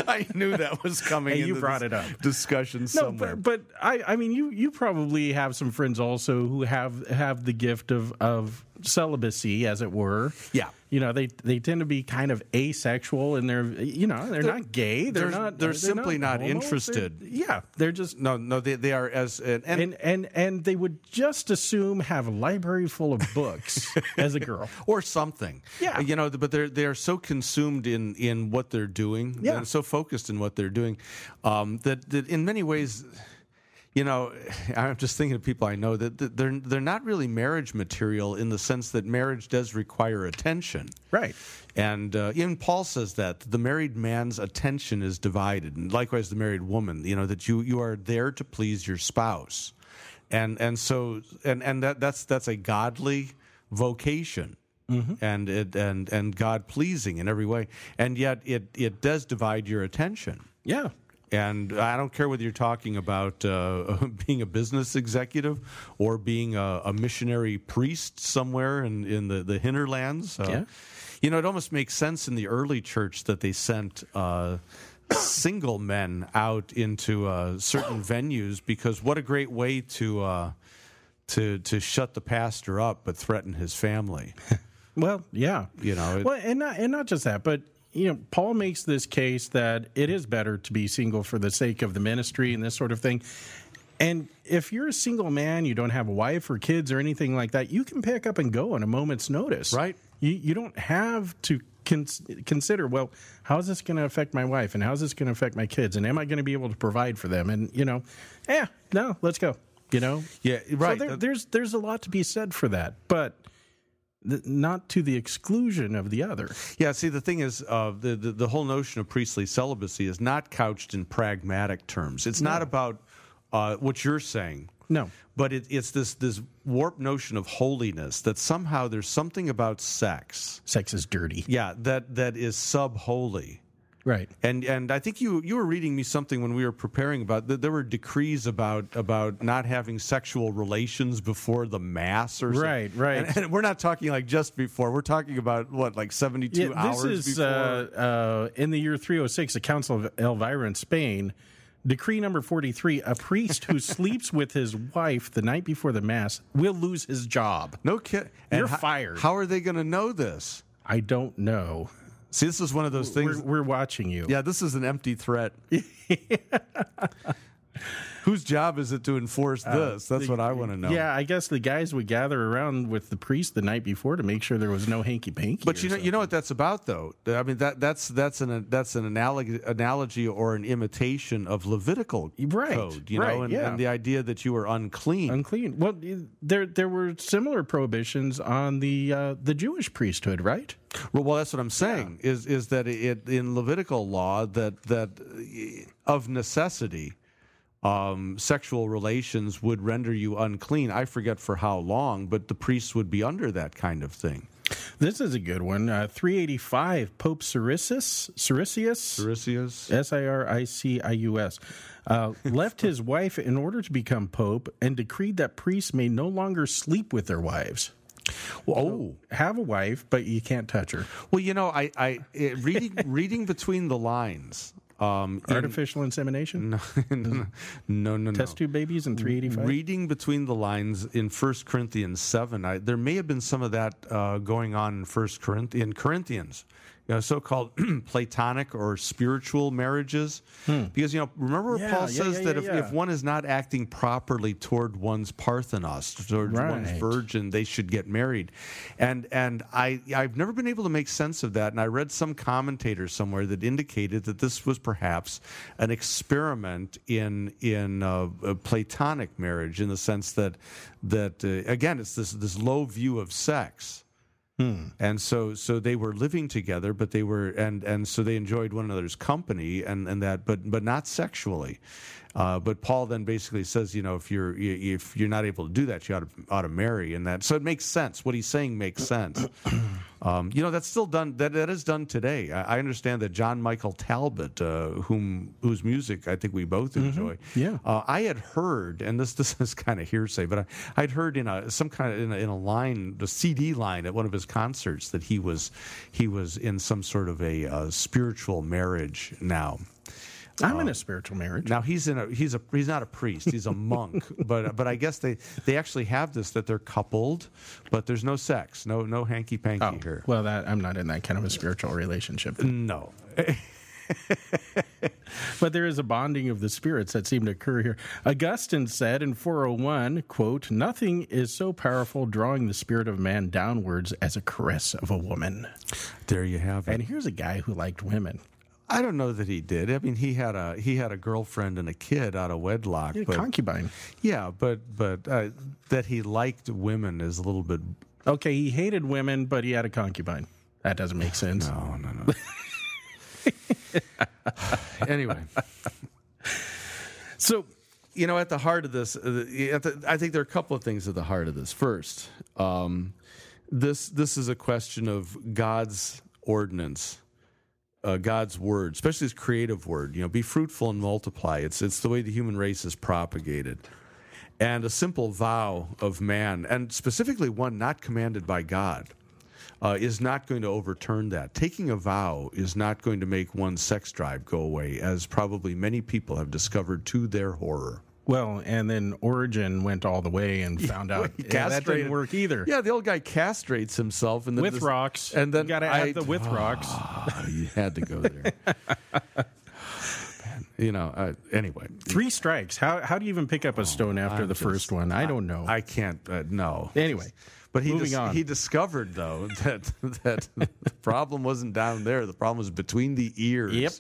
I knew that was coming. Hey, you brought it up. Discussion no somewhere. but, but i i mean you you probably have some friends also who have have the gift of of celibacy as it were Yeah. you know they they tend to be kind of asexual and they're you know they're, not gay they're, they're- not they're simply not they're- interested. yeah they're just no, no, they, they are as and, and, and and and they would just assume have a library full of books as a girl. or something. Yeah. you know, but they're they are so consumed in in what they're doing. Yeah. so focused in what they're doing um, that that in many ways. You know, I'm just thinking of people I know that they're they're not really marriage material in the sense that marriage does require attention. Right. And uh, even Paul says that the married man's attention is divided, and likewise the married woman. You know that you you are there to please your spouse, and and so and and that that's that's a godly vocation. And it and and God pleasing in every way, and yet it it does divide your attention. Yeah. And I don't care whether you're talking about uh, being a business executive or being a, a missionary priest somewhere in, in the, the hinterlands. Uh, Yeah. You know, it almost makes sense in the early church that they sent uh, single men out into uh, certain venues because what a great way to uh, to to shut the pastor up but threaten his family. Well, yeah, You know, it- well, and not and not just that, but you know, Paul makes this case that it is better to be single for the sake of the ministry and this sort of thing. And if you're a single man, you don't have a wife or kids or anything like that, you can pick up and go on a moment's notice. Right. You you don't have to cons- consider well, how's this going to affect my wife and how's this going to affect my kids and am I going to be able to provide for them? And you know, yeah, no, let's go. You know, Yeah, right. So there, there's there's a lot to be said for that, but not to the exclusion of the other. Yeah, see, the thing is, uh, the, the the whole notion of priestly celibacy is not couched in pragmatic terms. It's not about uh, what you're saying. No. but it, it's this this warped notion of holiness that somehow there's something about sex, Sex is dirty. yeah, that that is sub holy. Right. And and I think you you were reading me something when we were preparing about that there were decrees about about not having sexual relations before the mass or something. Right, right. And, and we're not talking like just before. We're talking about what like seventy two Yeah, this hours is before. uh, uh, in the year 306, the Council of Elvira in Spain. Decree number 43 A priest who sleeps with his wife the night before the Mass will lose his job. no kid. You're fired. How are they going to know this? I don't know. See, this is one of those things. We're, we're watching you. Yeah, this is an empty threat. Whose job is it to enforce this? That's what I want to know. Uh, Yeah, I guess the guys would gather around with the priest the night before to make sure there was no hanky panky. But you know, you know what that's about, though. I mean, that that's that's an that's an analogy, analogy or an imitation of Levitical Right, code. You right, know, and, yeah. and the idea that you were unclean. unclean. Well, there there were similar prohibitions on the uh, the Jewish priesthood, right? well, well, that's what I'm saying. Is is that it in Levitical law that that uh, of necessity. Um, sexual relations would render you unclean. I forget for how long, but the priests would be under that kind of thing. This is a good one. Uh, 385, Pope Siricius, Siricius, Siricius? S I R I C I U S, uh, left his wife in order to become pope and decreed that priests may no longer sleep with their wives. Oh, Have a wife, but you can't touch her. well, you know, I, I reading reading between the lines. Um, in- Artificial insemination? no, no, no, no. Test tube babies in 385? Reading between the lines in 1 Corinthians 7, I, there may have been some of that uh, going on in 1 Corinth, in Corinthians, you know, so-called platonic or spiritual marriages. Because, you know, remember Hmm. Yeah, Paul yeah, says yeah, that if, if one is not acting properly toward one's parthenos, toward one's virgin, they should get married. And and I, I've never been able to make sense of that. And I read some commentator somewhere that indicated that this was perhaps an experiment in in uh, Platonic marriage, in the sense that that uh, again, it's this this low view of sex. And so, so they were living together, but they were, and and so they enjoyed one another's company, and and that, but but not sexually. Uh, but Paul then basically says, you know, if you're if you're not able to do that, you ought to ought to marry, and that. So it makes sense. What he's saying makes sense. Um, you know, that's still done. That that is done today. I, I understand that John Michael Talbot, uh, whom whose music I think we both enjoy. Yeah. Uh, I had heard, and this this is kind of hearsay, but I, I'd heard in a some kind of in a, in a line, the CD line at one of his concerts that he was he was in some sort of a uh, spiritual marriage now. I'm in um, a spiritual marriage. Now he's in a he's a he's not a priest he's a monk but but I guess they they actually have this that they're coupled but there's no sex no no hanky panky Oh, here well, that I'm not in that kind of a spiritual relationship. no But there is a bonding of the spirits that seem to occur here. Augustine said in 401, quote, Nothing is so powerful drawing the spirit of man downwards as a caress of a woman. there you have it And here's a guy who liked women. I don't know that he did I mean he had a he had a girlfriend and a kid out of wedlock Yeah, but concubine. yeah but but uh, that he liked women is a little bit Okay, he hated women, but he had a concubine. That doesn't make sense. no no no anyway So, you know, at the heart of this, uh, at the, I think there are a couple of things at the heart of this. First, um, this this is a question of God's ordinance uh, God's word, especially His creative word. You know, be fruitful and multiply. It's it's the way the human race is propagated, and a simple vow of man, and specifically one not commanded by God, uh, is not going to overturn that. Taking a vow is not going to make one's sex drive go away, as probably many people have discovered to their horror. Well, and then Origen went all the way and found out yeah, that didn't work either. Yeah, the old guy castrates himself and then with this- rocks, and then got to I- add the with rocks. Oh, you had to go there. You know. Uh, anyway, Three strikes. How how do you even pick up a stone after I'm the just- first one? I don't know. I can't. Uh, no. anyway, But he dis- he discovered though that that the problem wasn't down there. The problem was between the ears. Yep.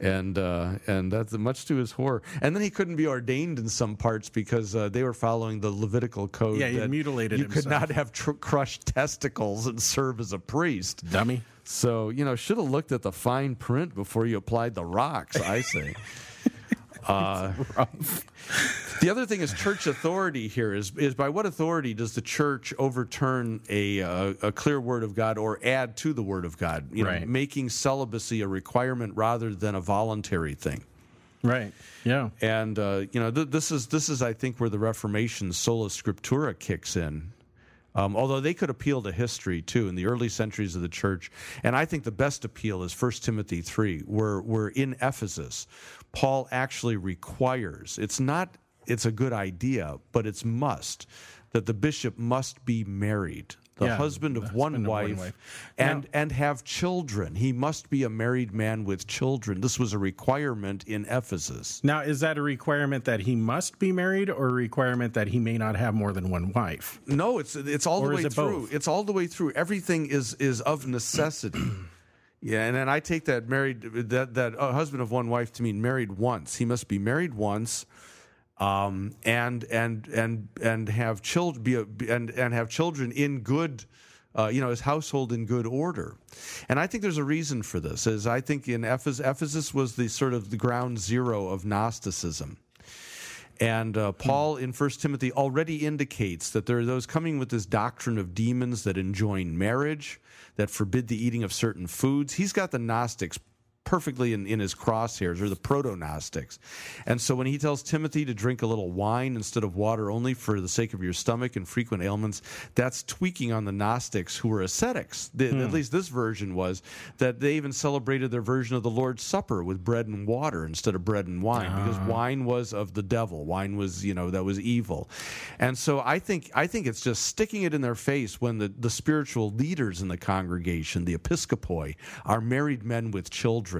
And uh, and that's much to his horror. And then he couldn't be ordained in some parts because uh, they were following the Levitical code. Yeah, he mutilated You could not have tr- crushed testicles and serve as a priest. dummy. So you know, should have looked at the fine print before you applied the rocks. I say. Uh, the other thing is church authority. Here is is by what authority does the church overturn a uh, a clear word of God or add to the word of God? You know, Right. making celibacy a requirement rather than a voluntary thing. Right. Yeah. And uh, you know, th- this is this is I think where the Reformation sola scriptura kicks in. Um, although they could appeal to history too in the early centuries of the church, and I think the best appeal is 1 Timothy three, where we're in Ephesus, Paul actually requires it's not it's a good idea, but it's must that the bishop must be married, the Yeah, husband of the one husband of one wife, wife. and Now- and have children. He must be a married man with children. This was a requirement in Ephesus. Now, is that a requirement that he must be married, or a requirement that he may not have more than one wife? No, it's it's all Or the way it through. both? It's all the way through. Everything is is of necessity. Yeah, and then I take that married that that uh, husband of one wife to mean married once. He must be married once, um, and and and and have children be a, and and have children in good. Uh, you know his household in good order, and I think there's a reason for this. As I think in Ephesus, Ephesus was the sort of the ground zero of Gnosticism. And uh, Paul in 1 Timothy already indicates that there are those coming with this doctrine of demons that enjoin marriage, that forbid the eating of certain foods. He's got the Gnostics perfectly in, in his crosshairs, or the proto Gnostics. And so when he tells Timothy to drink a little wine instead of water only for the sake of your stomach and frequent ailments, that's tweaking on the Gnostics who were ascetics. The, At hmm. least this version was that they even celebrated their version of the Lord's Supper with bread and water instead of bread and wine because ah. wine was of the devil. Wine was, you know, that was evil. And so I think I think it's just sticking it in their face when the, the spiritual leaders in the congregation, the episcopoi, are married men with children.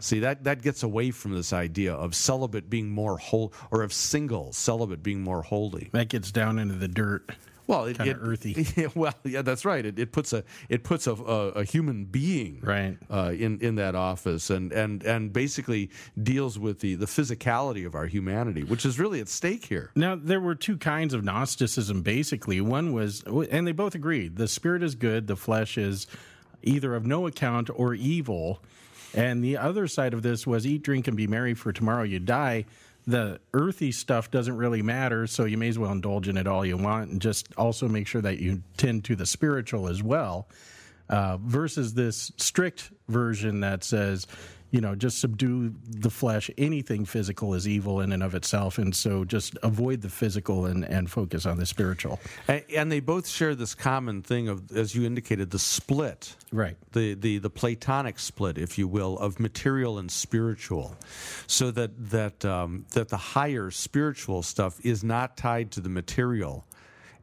See that that gets away from this idea of celibate being more holy, or of single celibate being more holy. That gets down into the dirt. Well, it, Kinda it- earthy. Yeah, well, yeah, that's right. It, it puts a it puts a, a, a human being Right. uh, in in that office, and and and basically deals with the the physicality of our humanity, which is really at stake here. Now, there were two kinds of Gnosticism, basically. One was, and they both agreed the spirit is good, the flesh is either of no account or evil. And the other side of this was eat, drink, and be merry, for tomorrow you die. The earthy stuff doesn't really matter, so you may as well indulge in it all you want, and just also make sure that you tend to the spiritual as well. Uh, versus this strict version that says, you know, just subdue the flesh. Anything physical is evil in and of itself, and so just avoid the physical and, and focus on the spiritual. And, and they both share this common thing of, as you indicated, the split. Right. The, the the Platonic split, if you will, of material and spiritual, so that that um, that the higher spiritual stuff is not tied to the material,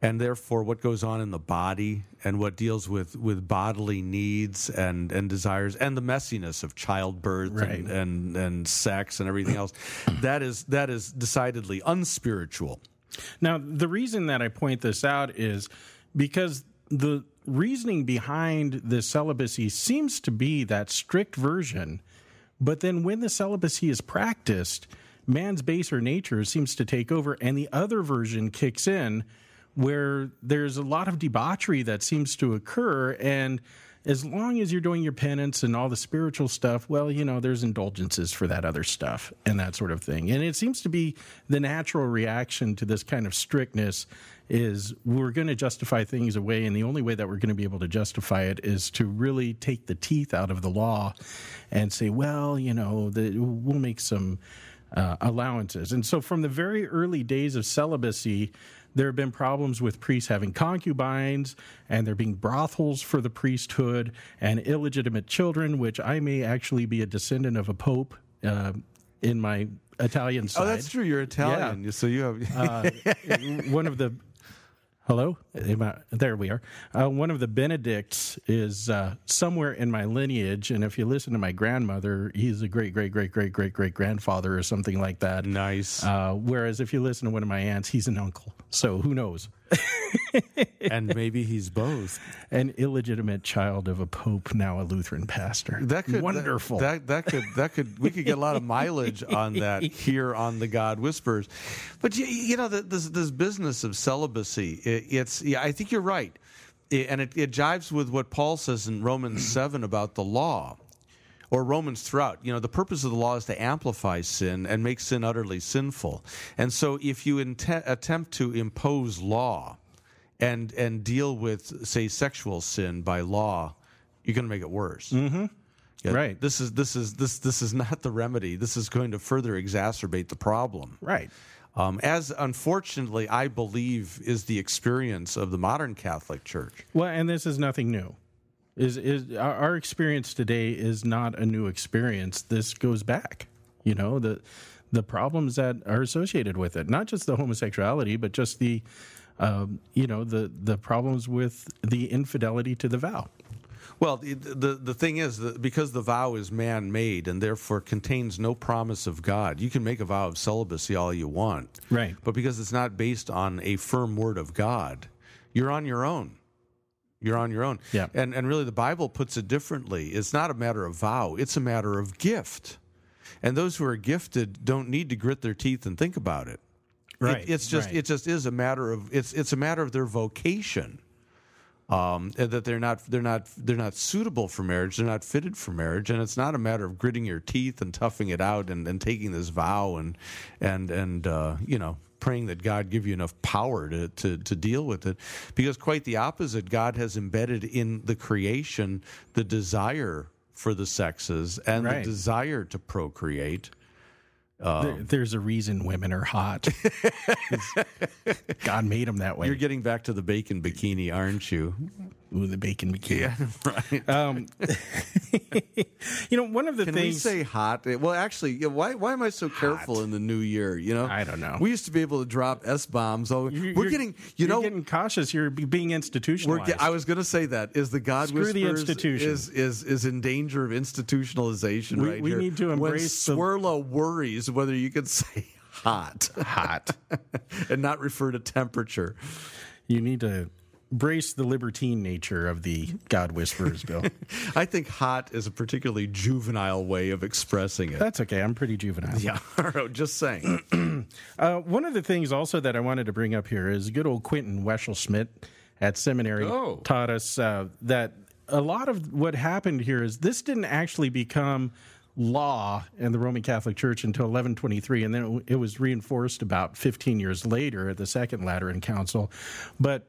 and therefore what goes on in the body and what deals with, with bodily needs and, and desires and the messiness of childbirth Right. and, and and sex and everything else, that is that is decidedly unspiritual. Now, the reason that I point this out is because the reasoning behind the celibacy seems to be that strict version, but then when the celibacy is practiced, man's baser nature seems to take over, and the other version kicks in where there's a lot of debauchery that seems to occur and as long as you're doing your penance and all the spiritual stuff, well, you know, there's indulgences for that other stuff and that sort of thing. And it seems to be the natural reaction to this kind of strictness is we're going to justify things away, and the only way that we're going to be able to justify it is to really take the teeth out of the law and say, well, you know, the, we'll make some uh, allowances. And so, from the very early days of celibacy, there have been problems with priests having concubines and there being brothels for the priesthood and illegitimate children, which I may actually be a descendant of a pope uh, in my Italian side. Oh, that's true. You're Italian, yeah. so you have. Uh, one of the hello? I- there we are. Uh, one of the benedicts is uh, somewhere in my lineage and if you listen to my grandmother he's a great great great great great great grandfather or something like that. Nice. uh, whereas if you listen to one of my aunts he's an uncle. So who knows and maybe he's both. an illegitimate child of a pope now a lutheran pastor That could wonderful That, that could that could we could get a lot of mileage on that here on the God Whispers, but you, you know the, this this business of celibacy. It, it's yeah, I think you're right, It- and it, it jives with what Paul says in Romans seven about the law. Or Romans throughout, you know, the purpose of the law is to amplify sin and make sin utterly sinful. And so, if you inte- attempt to impose law and and deal with, say, sexual sin by law, you're going to make it worse. Yeah, Right. This is this is this this is not the remedy. This is going to further exacerbate the problem. right Um, as unfortunately, I believe is the experience of the modern Catholic Church. Well, and this is nothing new. Is is our, our experience today is not a new experience. This goes back. You know the the problems that are associated with it, not just the homosexuality, but just the um, you know the the problems with the infidelity to the vow. Well, the the, the thing is that because the vow is man made and therefore contains no promise of God, you can make a vow of celibacy all you want. Right. But because it's not based on a firm word of God, you're on your own. You're on your own. Yeah. And and really the Bible puts it differently. It's not a matter of vow, it's a matter of gift. And those who are gifted don't need to grit their teeth and think about it. Right, It, it's just right. it just is a matter of it's it's a matter of their vocation. Um, that they're not they're not they're not suitable for marriage. They're not fitted for marriage, and it's not a matter of gritting your teeth and toughing it out and, and taking this vow and and and uh, you know praying that God give you enough power to, to to deal with it. Because quite the opposite, God has embedded in the creation the desire for the sexes and Right. the desire to procreate. Um, There- there's a reason women are hot. God made them that way. You're getting back to the bacon bikini, aren't you? Ooh, the bacon bikini. right. Um, you know, one of the Can we say hot? Eh, well, actually, yeah, why why am I so careful in the new year? You know, I don't know. We used to be able to drop s bombs. Oh, You're- we're getting. You you're know, getting cautious. You're be- being institutionalized. I was going to say that is the God Screw the institution. is is is in danger of institutionalization We- right we here. need to embrace the- when Swirla worries whether you can say hot, hot. and not refer to temperature. you need to brace the libertine nature of the God Whisperers, Bill. I think hot is a particularly juvenile way of expressing it. That's okay. I'm pretty juvenile. yeah, just saying. Uh, one of the things also that I wanted to bring up here is good old Quentin Wesselschmidt at seminary Oh. taught us uh, that a lot of what happened here is this didn't actually become law in the Roman Catholic Church until 1123, and then it was reinforced about 15 years later at the Second Lateran Council. But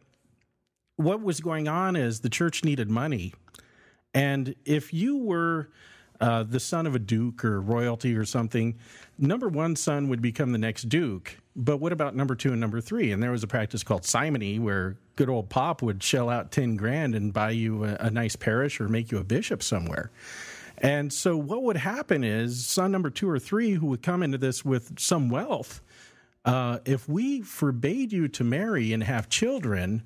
what was going on is the church needed money. And if you were uh, the son of a duke or royalty or something, number one son would become the next duke. But what about number two and number three? And there was a practice called simony where good old pop would shell out 10 grand and buy you a, a nice parish or make you a bishop somewhere. And so what would happen is son number two or three who would come into this with some wealth uh, if we forbade you to marry and have children,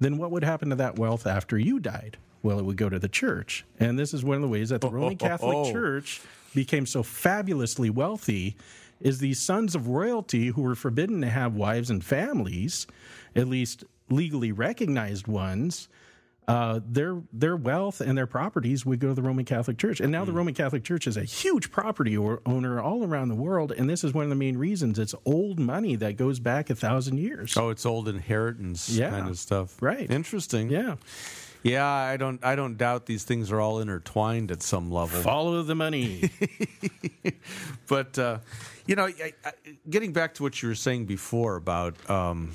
then what would happen to that wealth after you died? Well, it would go to the church. And this is one of the ways that the Roman oh. Catholic Church became so fabulously wealthy is these sons of royalty who were forbidden to have wives and families, at least legally recognized ones, uh, their their wealth and their properties would go to the Roman Catholic Church. And now the Roman Catholic Church is a huge property or, owner all around the world, and this is one of the main reasons. It's old money that goes back a thousand years. Oh, it's old inheritance Yeah. kind of stuff. Right. Interesting. Yeah, Yeah, I don't I don't doubt these things are all intertwined at some level. follow the money. But uh, you know, I, I, getting back to what you were saying before about um,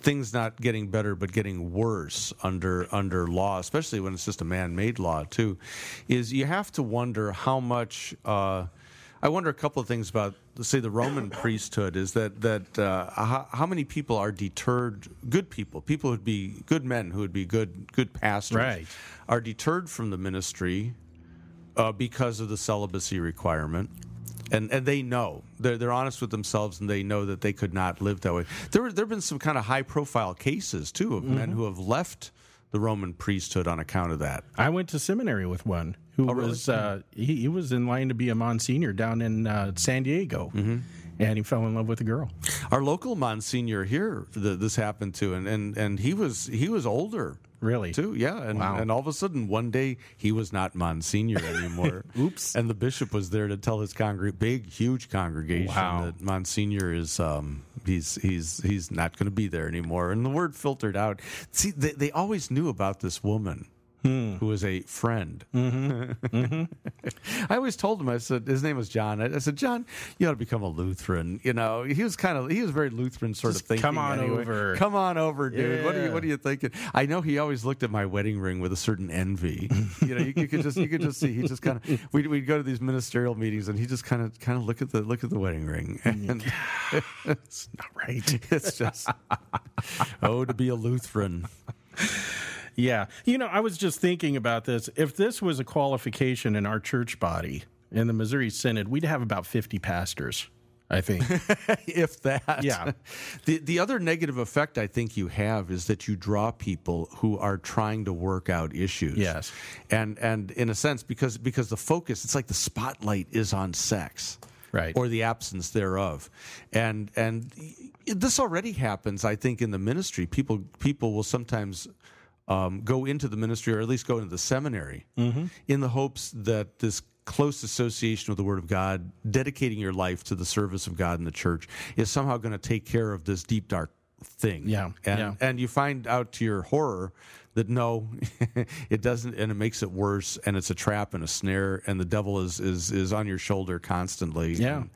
things not getting better but getting worse under under law, especially when it's just a man-made law too, is you have to wonder how much. Uh, I wonder a couple of things about, say, the Roman priesthood. Is that that uh, how, how many people are deterred? Good people, people who'd be good men, who would be good good pastors, Right. are deterred from the ministry uh, because of the celibacy requirement. And, and they know they're, they're honest with themselves and they know that they could not live that way. There there have been some kind of high profile cases too of men who have left the Roman priesthood on account of that. I went to seminary with one who Oh, really? was uh, he, he was in line to be a Monsignor down in uh, San Diego, Mm-hmm. and he fell in love with a girl. Our local Monsignor here, th this happened to, and, and, and he was he was older. Really? Too, yeah, and Wow. and all of a sudden one day he was not Monsignor anymore. Oops. And the bishop was there to tell his congreg big, huge congregation Wow. that Monsignor is um he's he's he's not going to be there anymore. And the word filtered out. See, they, they always knew about this woman. Hmm. Who was a friend? Mm-hmm. I always told him. I said his name was John. I, I said, John, you ought to become a Lutheran. You know, he was kind of he was very Lutheran sort Just of thinking. come on anyway. over. Come on over, dude. What are you What are you thinking? I know he always looked at my wedding ring with a certain envy. you know, you, you could just you could just see he just kind of we'd, we'd go to these ministerial meetings and he just kind of kind of look at the look at the wedding ring and It's not right. it's just oh to be a Lutheran. Yeah. You know, I was just thinking about this. If this was a qualification in our church body in the Missouri Synod, we'd have about 50 pastors, I think. if that. Yeah. The the other negative effect I think you have is that you draw people who are trying to work out issues. Yes. And and in a sense because because the focus it's like the spotlight is on sex. Right. Or the absence thereof. And and this already happens I think in the ministry. People people will sometimes um, go into the ministry or at least go into the seminary in the hopes that this close association with the Word of God, dedicating your life to the service of God in the church, is somehow going to take care of this deep, dark thing. Yeah, And, yeah. and you find out to your horror that no, it doesn't, and it makes it worse, and it's a trap and a snare, and the devil is is, is on your shoulder constantly. Yeah. And,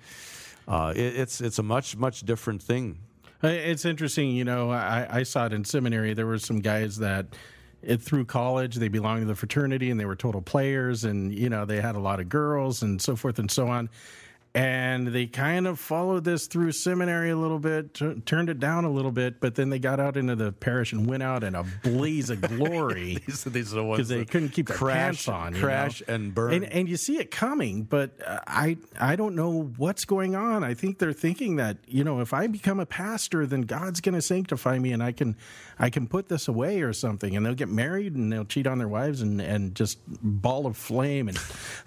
uh, it, it's it's a much much different thing. Uh, It's interesting, you know. I, I saw it in seminary. There were some guys that, it, through college, they belonged to the fraternity and they were total players, and you know they had a lot of girls and so forth and so on. And they kind of followed this through seminary a little bit, t- turned it down a little bit, but then they got out into the parish and went out in a blaze of glory These, these are the ones because they that couldn't keep their crash, pants on, you crash know? and burn. and, and you see it coming. But uh, I I don't know what's going on. I think they're thinking that you know if I become a pastor, then God's going to sanctify me, and I can I can put this away or something. And they'll get married and they'll cheat on their wives and and just ball of flame. And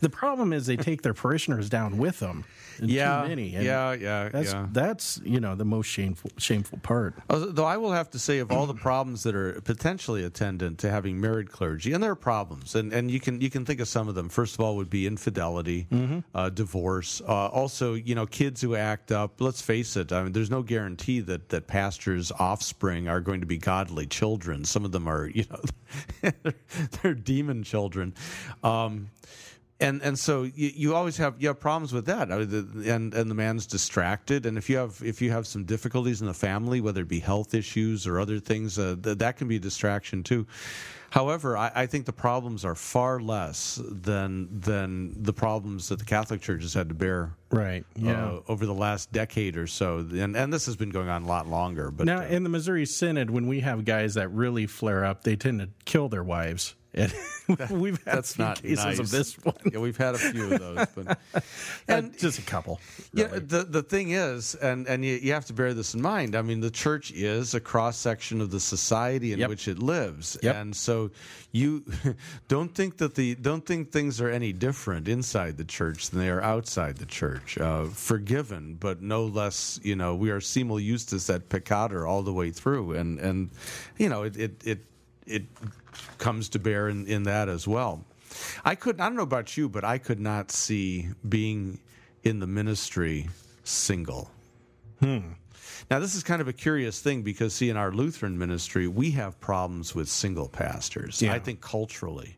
the problem is they take their parishioners down with them. And Yeah, too many. And yeah, yeah, That's yeah. that's you know the most shameful shameful part. Though I will have to say, of all the problems that are potentially attendant to having married clergy, and there are problems, and, and you can you can think of some of them. First of all, would be infidelity, uh, divorce. Uh, also, you know, kids who act up. Let's face it. I mean, there's no guarantee that that pastors' offspring are going to be godly children. Some of them are, you know, they're, they're demon children. Um, and and so you, you always have you have problems with that, I mean, the- and and the man's distracted, and if you have if you have some difficulties in the family, whether it be health issues or other things, uh, th- that can be a distraction too. However, I, I think the problems are far less than than the problems that the Catholic Church has had to bear Right. Yeah. uh, over the last decade or so, and and this has been going on a lot longer. But Now, uh, in the Missouri Synod, when we have guys that really flare up, they tend to kill their wives. And we've had that's a few not cases nice. of this one. Yeah, we've had a few of those, but And just a couple. Yeah, the the thing is, and and you, you have to bear this in mind. I mean, the church is a cross section of the society in Yep. which it lives, Yep. and so you don't think that the don't think things are any different inside the church than they are outside the church. Uh, forgiven, but no less. You know, we are simul justus et peccator all the way through, and and you know it it it, it comes to bear in, in that as well. I could I don't know about you, but I could not see being in the ministry single. Hmm. Now this is kind of a curious thing because see in our Lutheran ministry we have problems with single pastors. Yeah. I think culturally.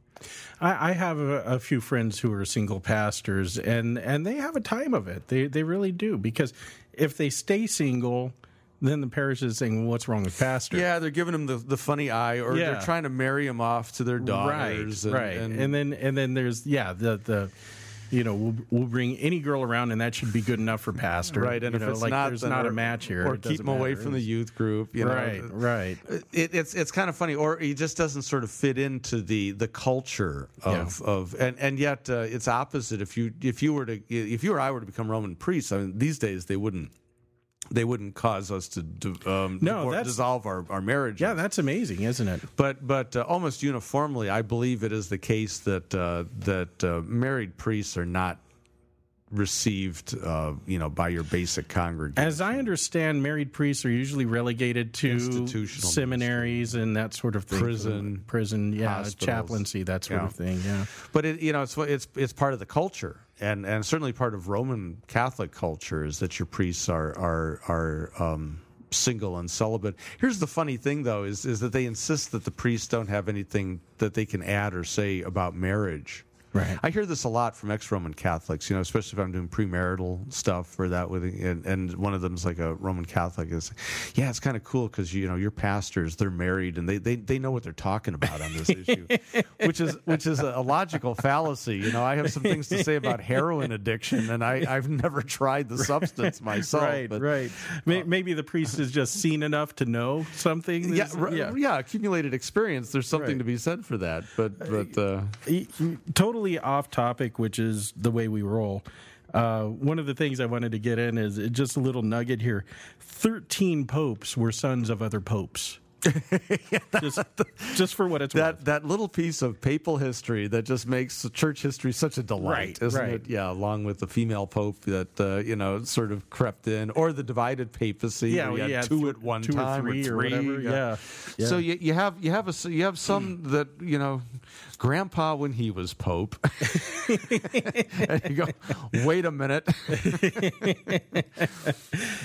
I, I have a, a few friends who are single pastors, and and they have a time of it. They they really do because if they stay single, then the parish is saying, well, "What's wrong with pastor?" Yeah, they're giving him the, the funny eye, or Yeah. they're trying to marry him off to their right, daughters. right, and, then and then there's yeah the the. You know, we'll, we'll bring any girl around, and that should be good enough for pastor. right, and you if know, it's like not, there's not a match here, or keep him away from the youth group. You right, know, right. It, it's it's kind of funny, or he just doesn't sort of fit into the the culture of of and and yet uh, it's opposite. If you if you were to if you or I were to become Roman priests, I mean, these days they wouldn't they wouldn't cause us to um, No, dissolve our our marriage. Yeah, that's amazing, isn't it? But but uh, almost uniformly, I believe it is the case that uh, that uh, married priests are not received, uh, you know, by your basic congregation. As I understand, married priests are usually relegated to Institutional seminaries and that sort of thing. Prison, prison, yeah, hospitals. chaplaincy, that sort Yeah. of thing. Yeah, but it, you know, it's it's it's part of the culture, and and certainly part of Roman Catholic culture is that your priests are are are. Um, single and celibate here's the funny thing though is is that they insist that the priests don't have anything that they can add or say about marriage Right. I hear this a lot from ex-Roman Catholics, you know, especially if I'm doing premarital stuff or that with, and, and one of them's like a Roman Catholic is, yeah, it's kind of cool because you know your pastors they're married and they, they they know what they're talking about on this issue, which is which is a logical fallacy. You know, I have some things to say about heroin addiction, and I I've never tried the substance myself. right, but, right. May, maybe the priest has just seen enough to know something. Yeah, r- yeah, accumulated experience. There's something Right. to be said for that, but but uh, E- totally off topic, which is the way we roll. Uh, one of the things I wanted to get in is just a little nugget here. Thirteen popes were sons of other popes. just, just for what it's that worth. that little piece of papal history that just makes church history such a delight, Right, isn't right. it? Yeah, along with the female pope that uh, you know sort of crept in, or the divided papacy. Yeah, well, had yeah, two th- at one two or time three or whatever, yeah. So Yeah. you, you have you have a you have some that you know, Grandpa when he was pope, and you go, wait a minute.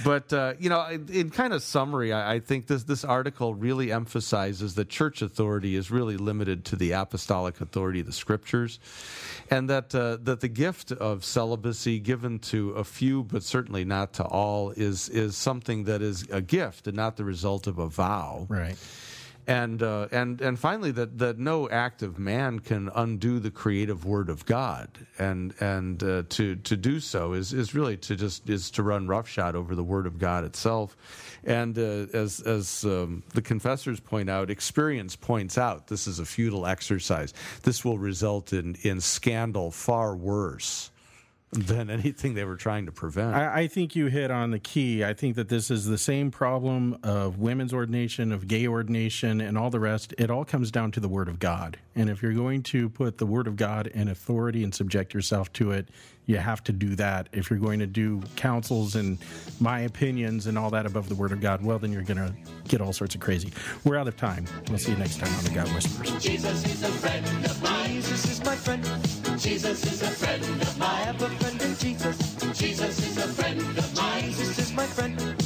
but uh, you know, in, in kind of summary, I, I think this this article really emphasizes that church authority is really limited to the apostolic authority of the scriptures, and that uh, that the gift of celibacy given to a few, but certainly not to all, is is something that is a gift and not the result of a vow right. And uh, and and finally that that no act of man can undo the creative word of God, and and uh, to to do so is is really to just is to run roughshod over the word of God itself, and uh, as as um, the confessors point out, experience points out this is a futile exercise. This will result in in scandal far worse than anything they were trying to prevent. I, I think you hit on the key. I think that this is the same problem of women's ordination, of gay ordination, and all the rest. It all comes down to the Word of God. And if you're going to put the Word of God in authority and subject yourself to it, you have to do that. If you're going to do councils and my opinions and all that above the Word of God, well, then you're going to get all sorts of crazy. We're out of time. We'll see you next time on The God Whispers. Jesus is a friend of mine. Jesus is my friend. Jesus is a friend of mine. I have a friend in Jesus. Jesus is a friend of mine. Jesus is my friend.